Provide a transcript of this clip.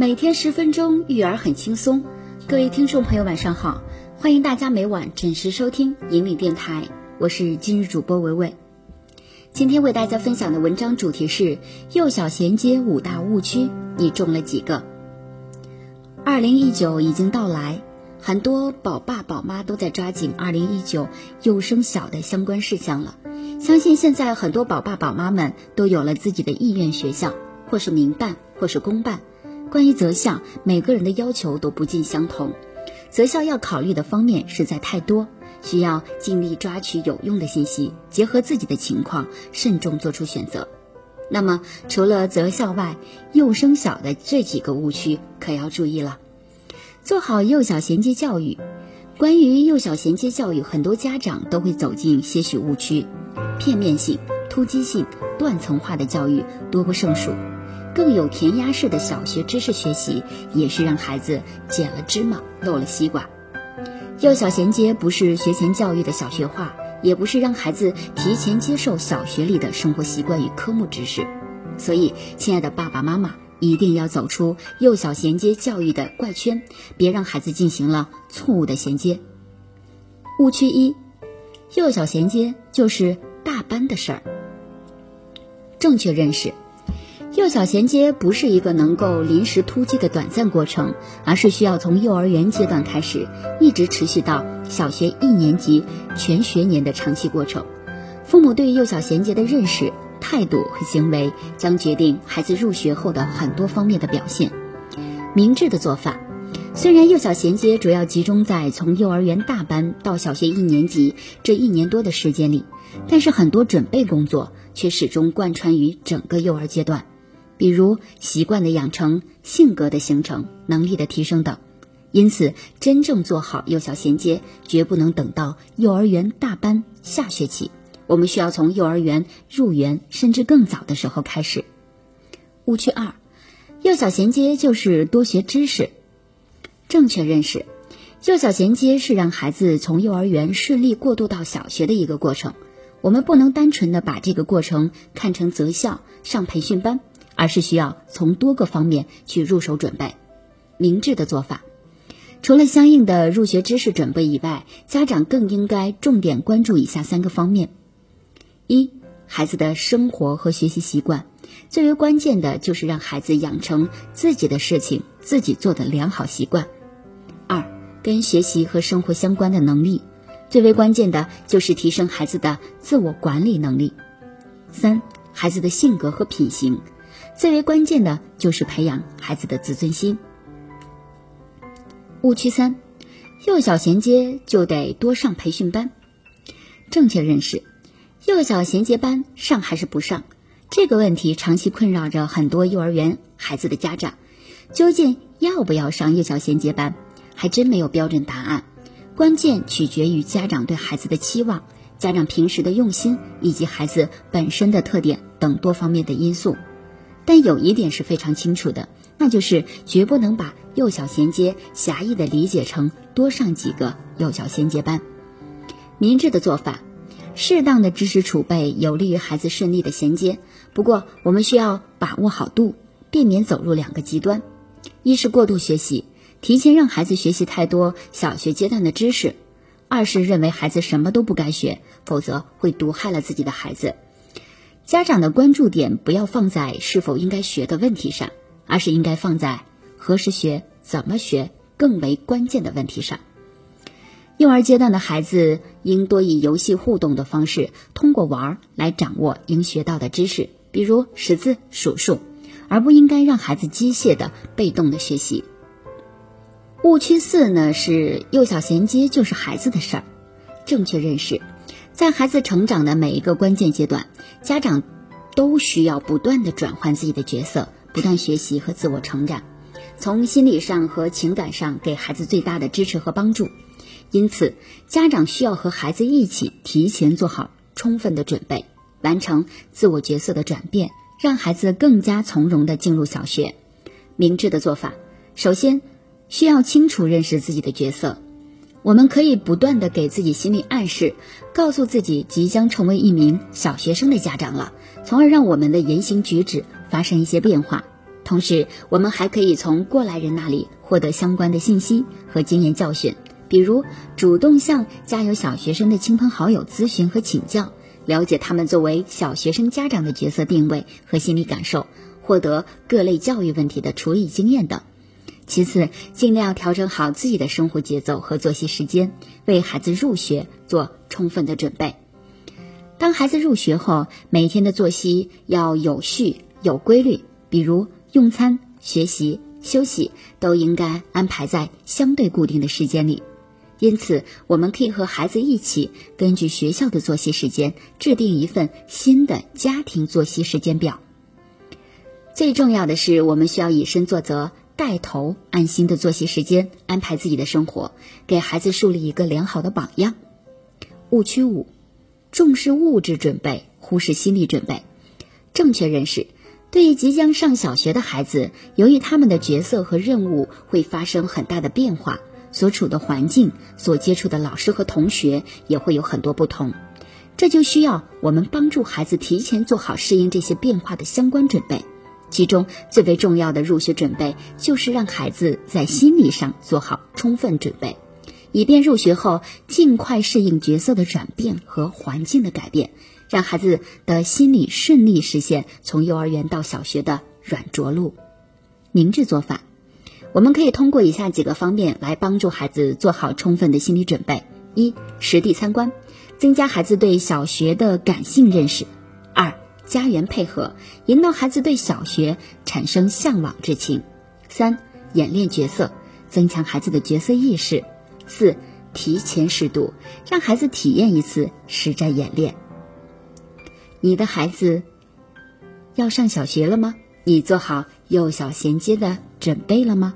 每天十分钟，育儿很轻松。各位听众朋友，晚上好！欢迎大家每晚准时收听引领电台，我是今日主播维维。今天为大家分享的文章主题是幼小衔接五大误区，你中了几个？二零一九已经到来，很多宝爸宝妈都在抓紧二零一九幼升小的相关事项了。相信现在很多宝爸宝妈们都有了自己的意愿学校，或是民办，或是公办。关于择校，每个人的要求都不尽相同，择校要考虑的方面实在太多，需要尽力抓取有用的信息，结合自己的情况，慎重做出选择。那么，除了择校外，幼升小的这几个误区可要注意了。做好幼小衔接教育。关于幼小衔接教育，很多家长都会走进些许误区，片面性、突击性、断层化的教育多不胜数。更有填鸭式的小学知识学习，也是让孩子捡了芝麻漏了西瓜。幼小衔接不是学前教育的小学化，也不是让孩子提前接受小学里的生活习惯与科目知识。所以，亲爱的爸爸妈妈，一定要走出幼小衔接教育的怪圈，别让孩子进行了错误的衔接。误区一：幼小衔接就是大班的事儿。正确认识。幼小衔接不是一个能够临时突击的短暂过程，而是需要从幼儿园阶段开始，一直持续到小学一年级全学年的长期过程。父母对幼小衔接的认识、态度和行为，将决定孩子入学后的很多方面的表现。明智的做法，虽然幼小衔接主要集中在从幼儿园大班到小学一年级这一年多的时间里，但是很多准备工作却始终贯穿于整个幼儿阶段。比如习惯的养成、性格的形成、能力的提升等，因此真正做好幼小衔接，绝不能等到幼儿园大班下学期，我们需要从幼儿园入园甚至更早的时候开始。误区二，幼小衔接就是多学知识。正确认识，幼小衔接是让孩子从幼儿园顺利过渡到小学的一个过程，我们不能单纯的把这个过程看成择校、上培训班。而是需要从多个方面去入手准备，明智的做法。除了相应的入学知识准备以外，家长更应该重点关注以下三个方面：一、孩子的生活和学习习惯，最为关键的就是让孩子养成自己的事情自己做的良好习惯；二、跟学习和生活相关的能力，最为关键的就是提升孩子的自我管理能力；三、孩子的性格和品行。最为关键的就是培养孩子的自尊心。误区三，幼小衔接就得多上培训班。正确认识，幼小衔接班上还是不上？这个问题长期困扰着很多幼儿园孩子的家长。究竟要不要上幼小衔接班，还真没有标准答案。关键取决于家长对孩子的期望、家长平时的用心以及孩子本身的特点等多方面的因素。但有一点是非常清楚的，那就是绝不能把幼小衔接狭义的理解成多上几个幼小衔接班。明智的做法，适当的知识储备有利于孩子顺利的衔接。不过，我们需要把握好度，避免走入两个极端：一是过度学习，提前让孩子学习太多小学阶段的知识；二是认为孩子什么都不该学，否则会毒害了自己的孩子。家长的关注点不要放在是否应该学的问题上，而是应该放在何时学、怎么学更为关键的问题上。幼儿阶段的孩子应多以游戏互动的方式，通过玩来掌握应学到的知识，比如识字、数数，而不应该让孩子机械的、被动的学习。误区四呢是幼小衔接就是孩子的事儿，正确认识。在孩子成长的每一个关键阶段，家长都需要不断的转换自己的角色，不断学习和自我成长，从心理上和情感上给孩子最大的支持和帮助。因此，家长需要和孩子一起提前做好充分的准备，完成自我角色的转变，让孩子更加从容的进入小学。明智的做法，首先需要清楚认识自己的角色。我们可以不断的给自己心理暗示，告诉自己即将成为一名小学生的家长了，从而让我们的言行举止发生一些变化。同时，我们还可以从过来人那里获得相关的信息和经验教训，比如主动向家有小学生的亲朋好友咨询和请教，了解他们作为小学生家长的角色定位和心理感受，获得各类教育问题的处理经验等。其次，尽量调整好自己的生活节奏和作息时间，为孩子入学做充分的准备。当孩子入学后，每天的作息要有序、有规律，比如用餐、学习、休息都应该安排在相对固定的时间里。因此，我们可以和孩子一起，根据学校的作息时间，制定一份新的家庭作息时间表。最重要的是，我们需要以身作则。带头按新的作息时间安排自己的生活，给孩子树立一个良好的榜样。误区五：重视物质准备，忽视心理准备。正确认识，对于即将上小学的孩子，由于他们的角色和任务会发生很大的变化，所处的环境、所接触的老师和同学也会有很多不同，这就需要我们帮助孩子提前做好适应这些变化的相关准备。其中最为重要的入学准备，就是让孩子在心理上做好充分准备，以便入学后尽快适应角色的转变和环境的改变，让孩子的心理顺利实现从幼儿园到小学的软着陆。明智做法，我们可以通过以下几个方面来帮助孩子做好充分的心理准备：一、实地参观，增加孩子对小学的感性认识；家园配合，引导孩子对小学产生向往之情；三、演练角色，增强孩子的角色意识；四、提前适度，让孩子体验一次实战演练。你的孩子要上小学了吗？你做好幼小衔接的准备了吗？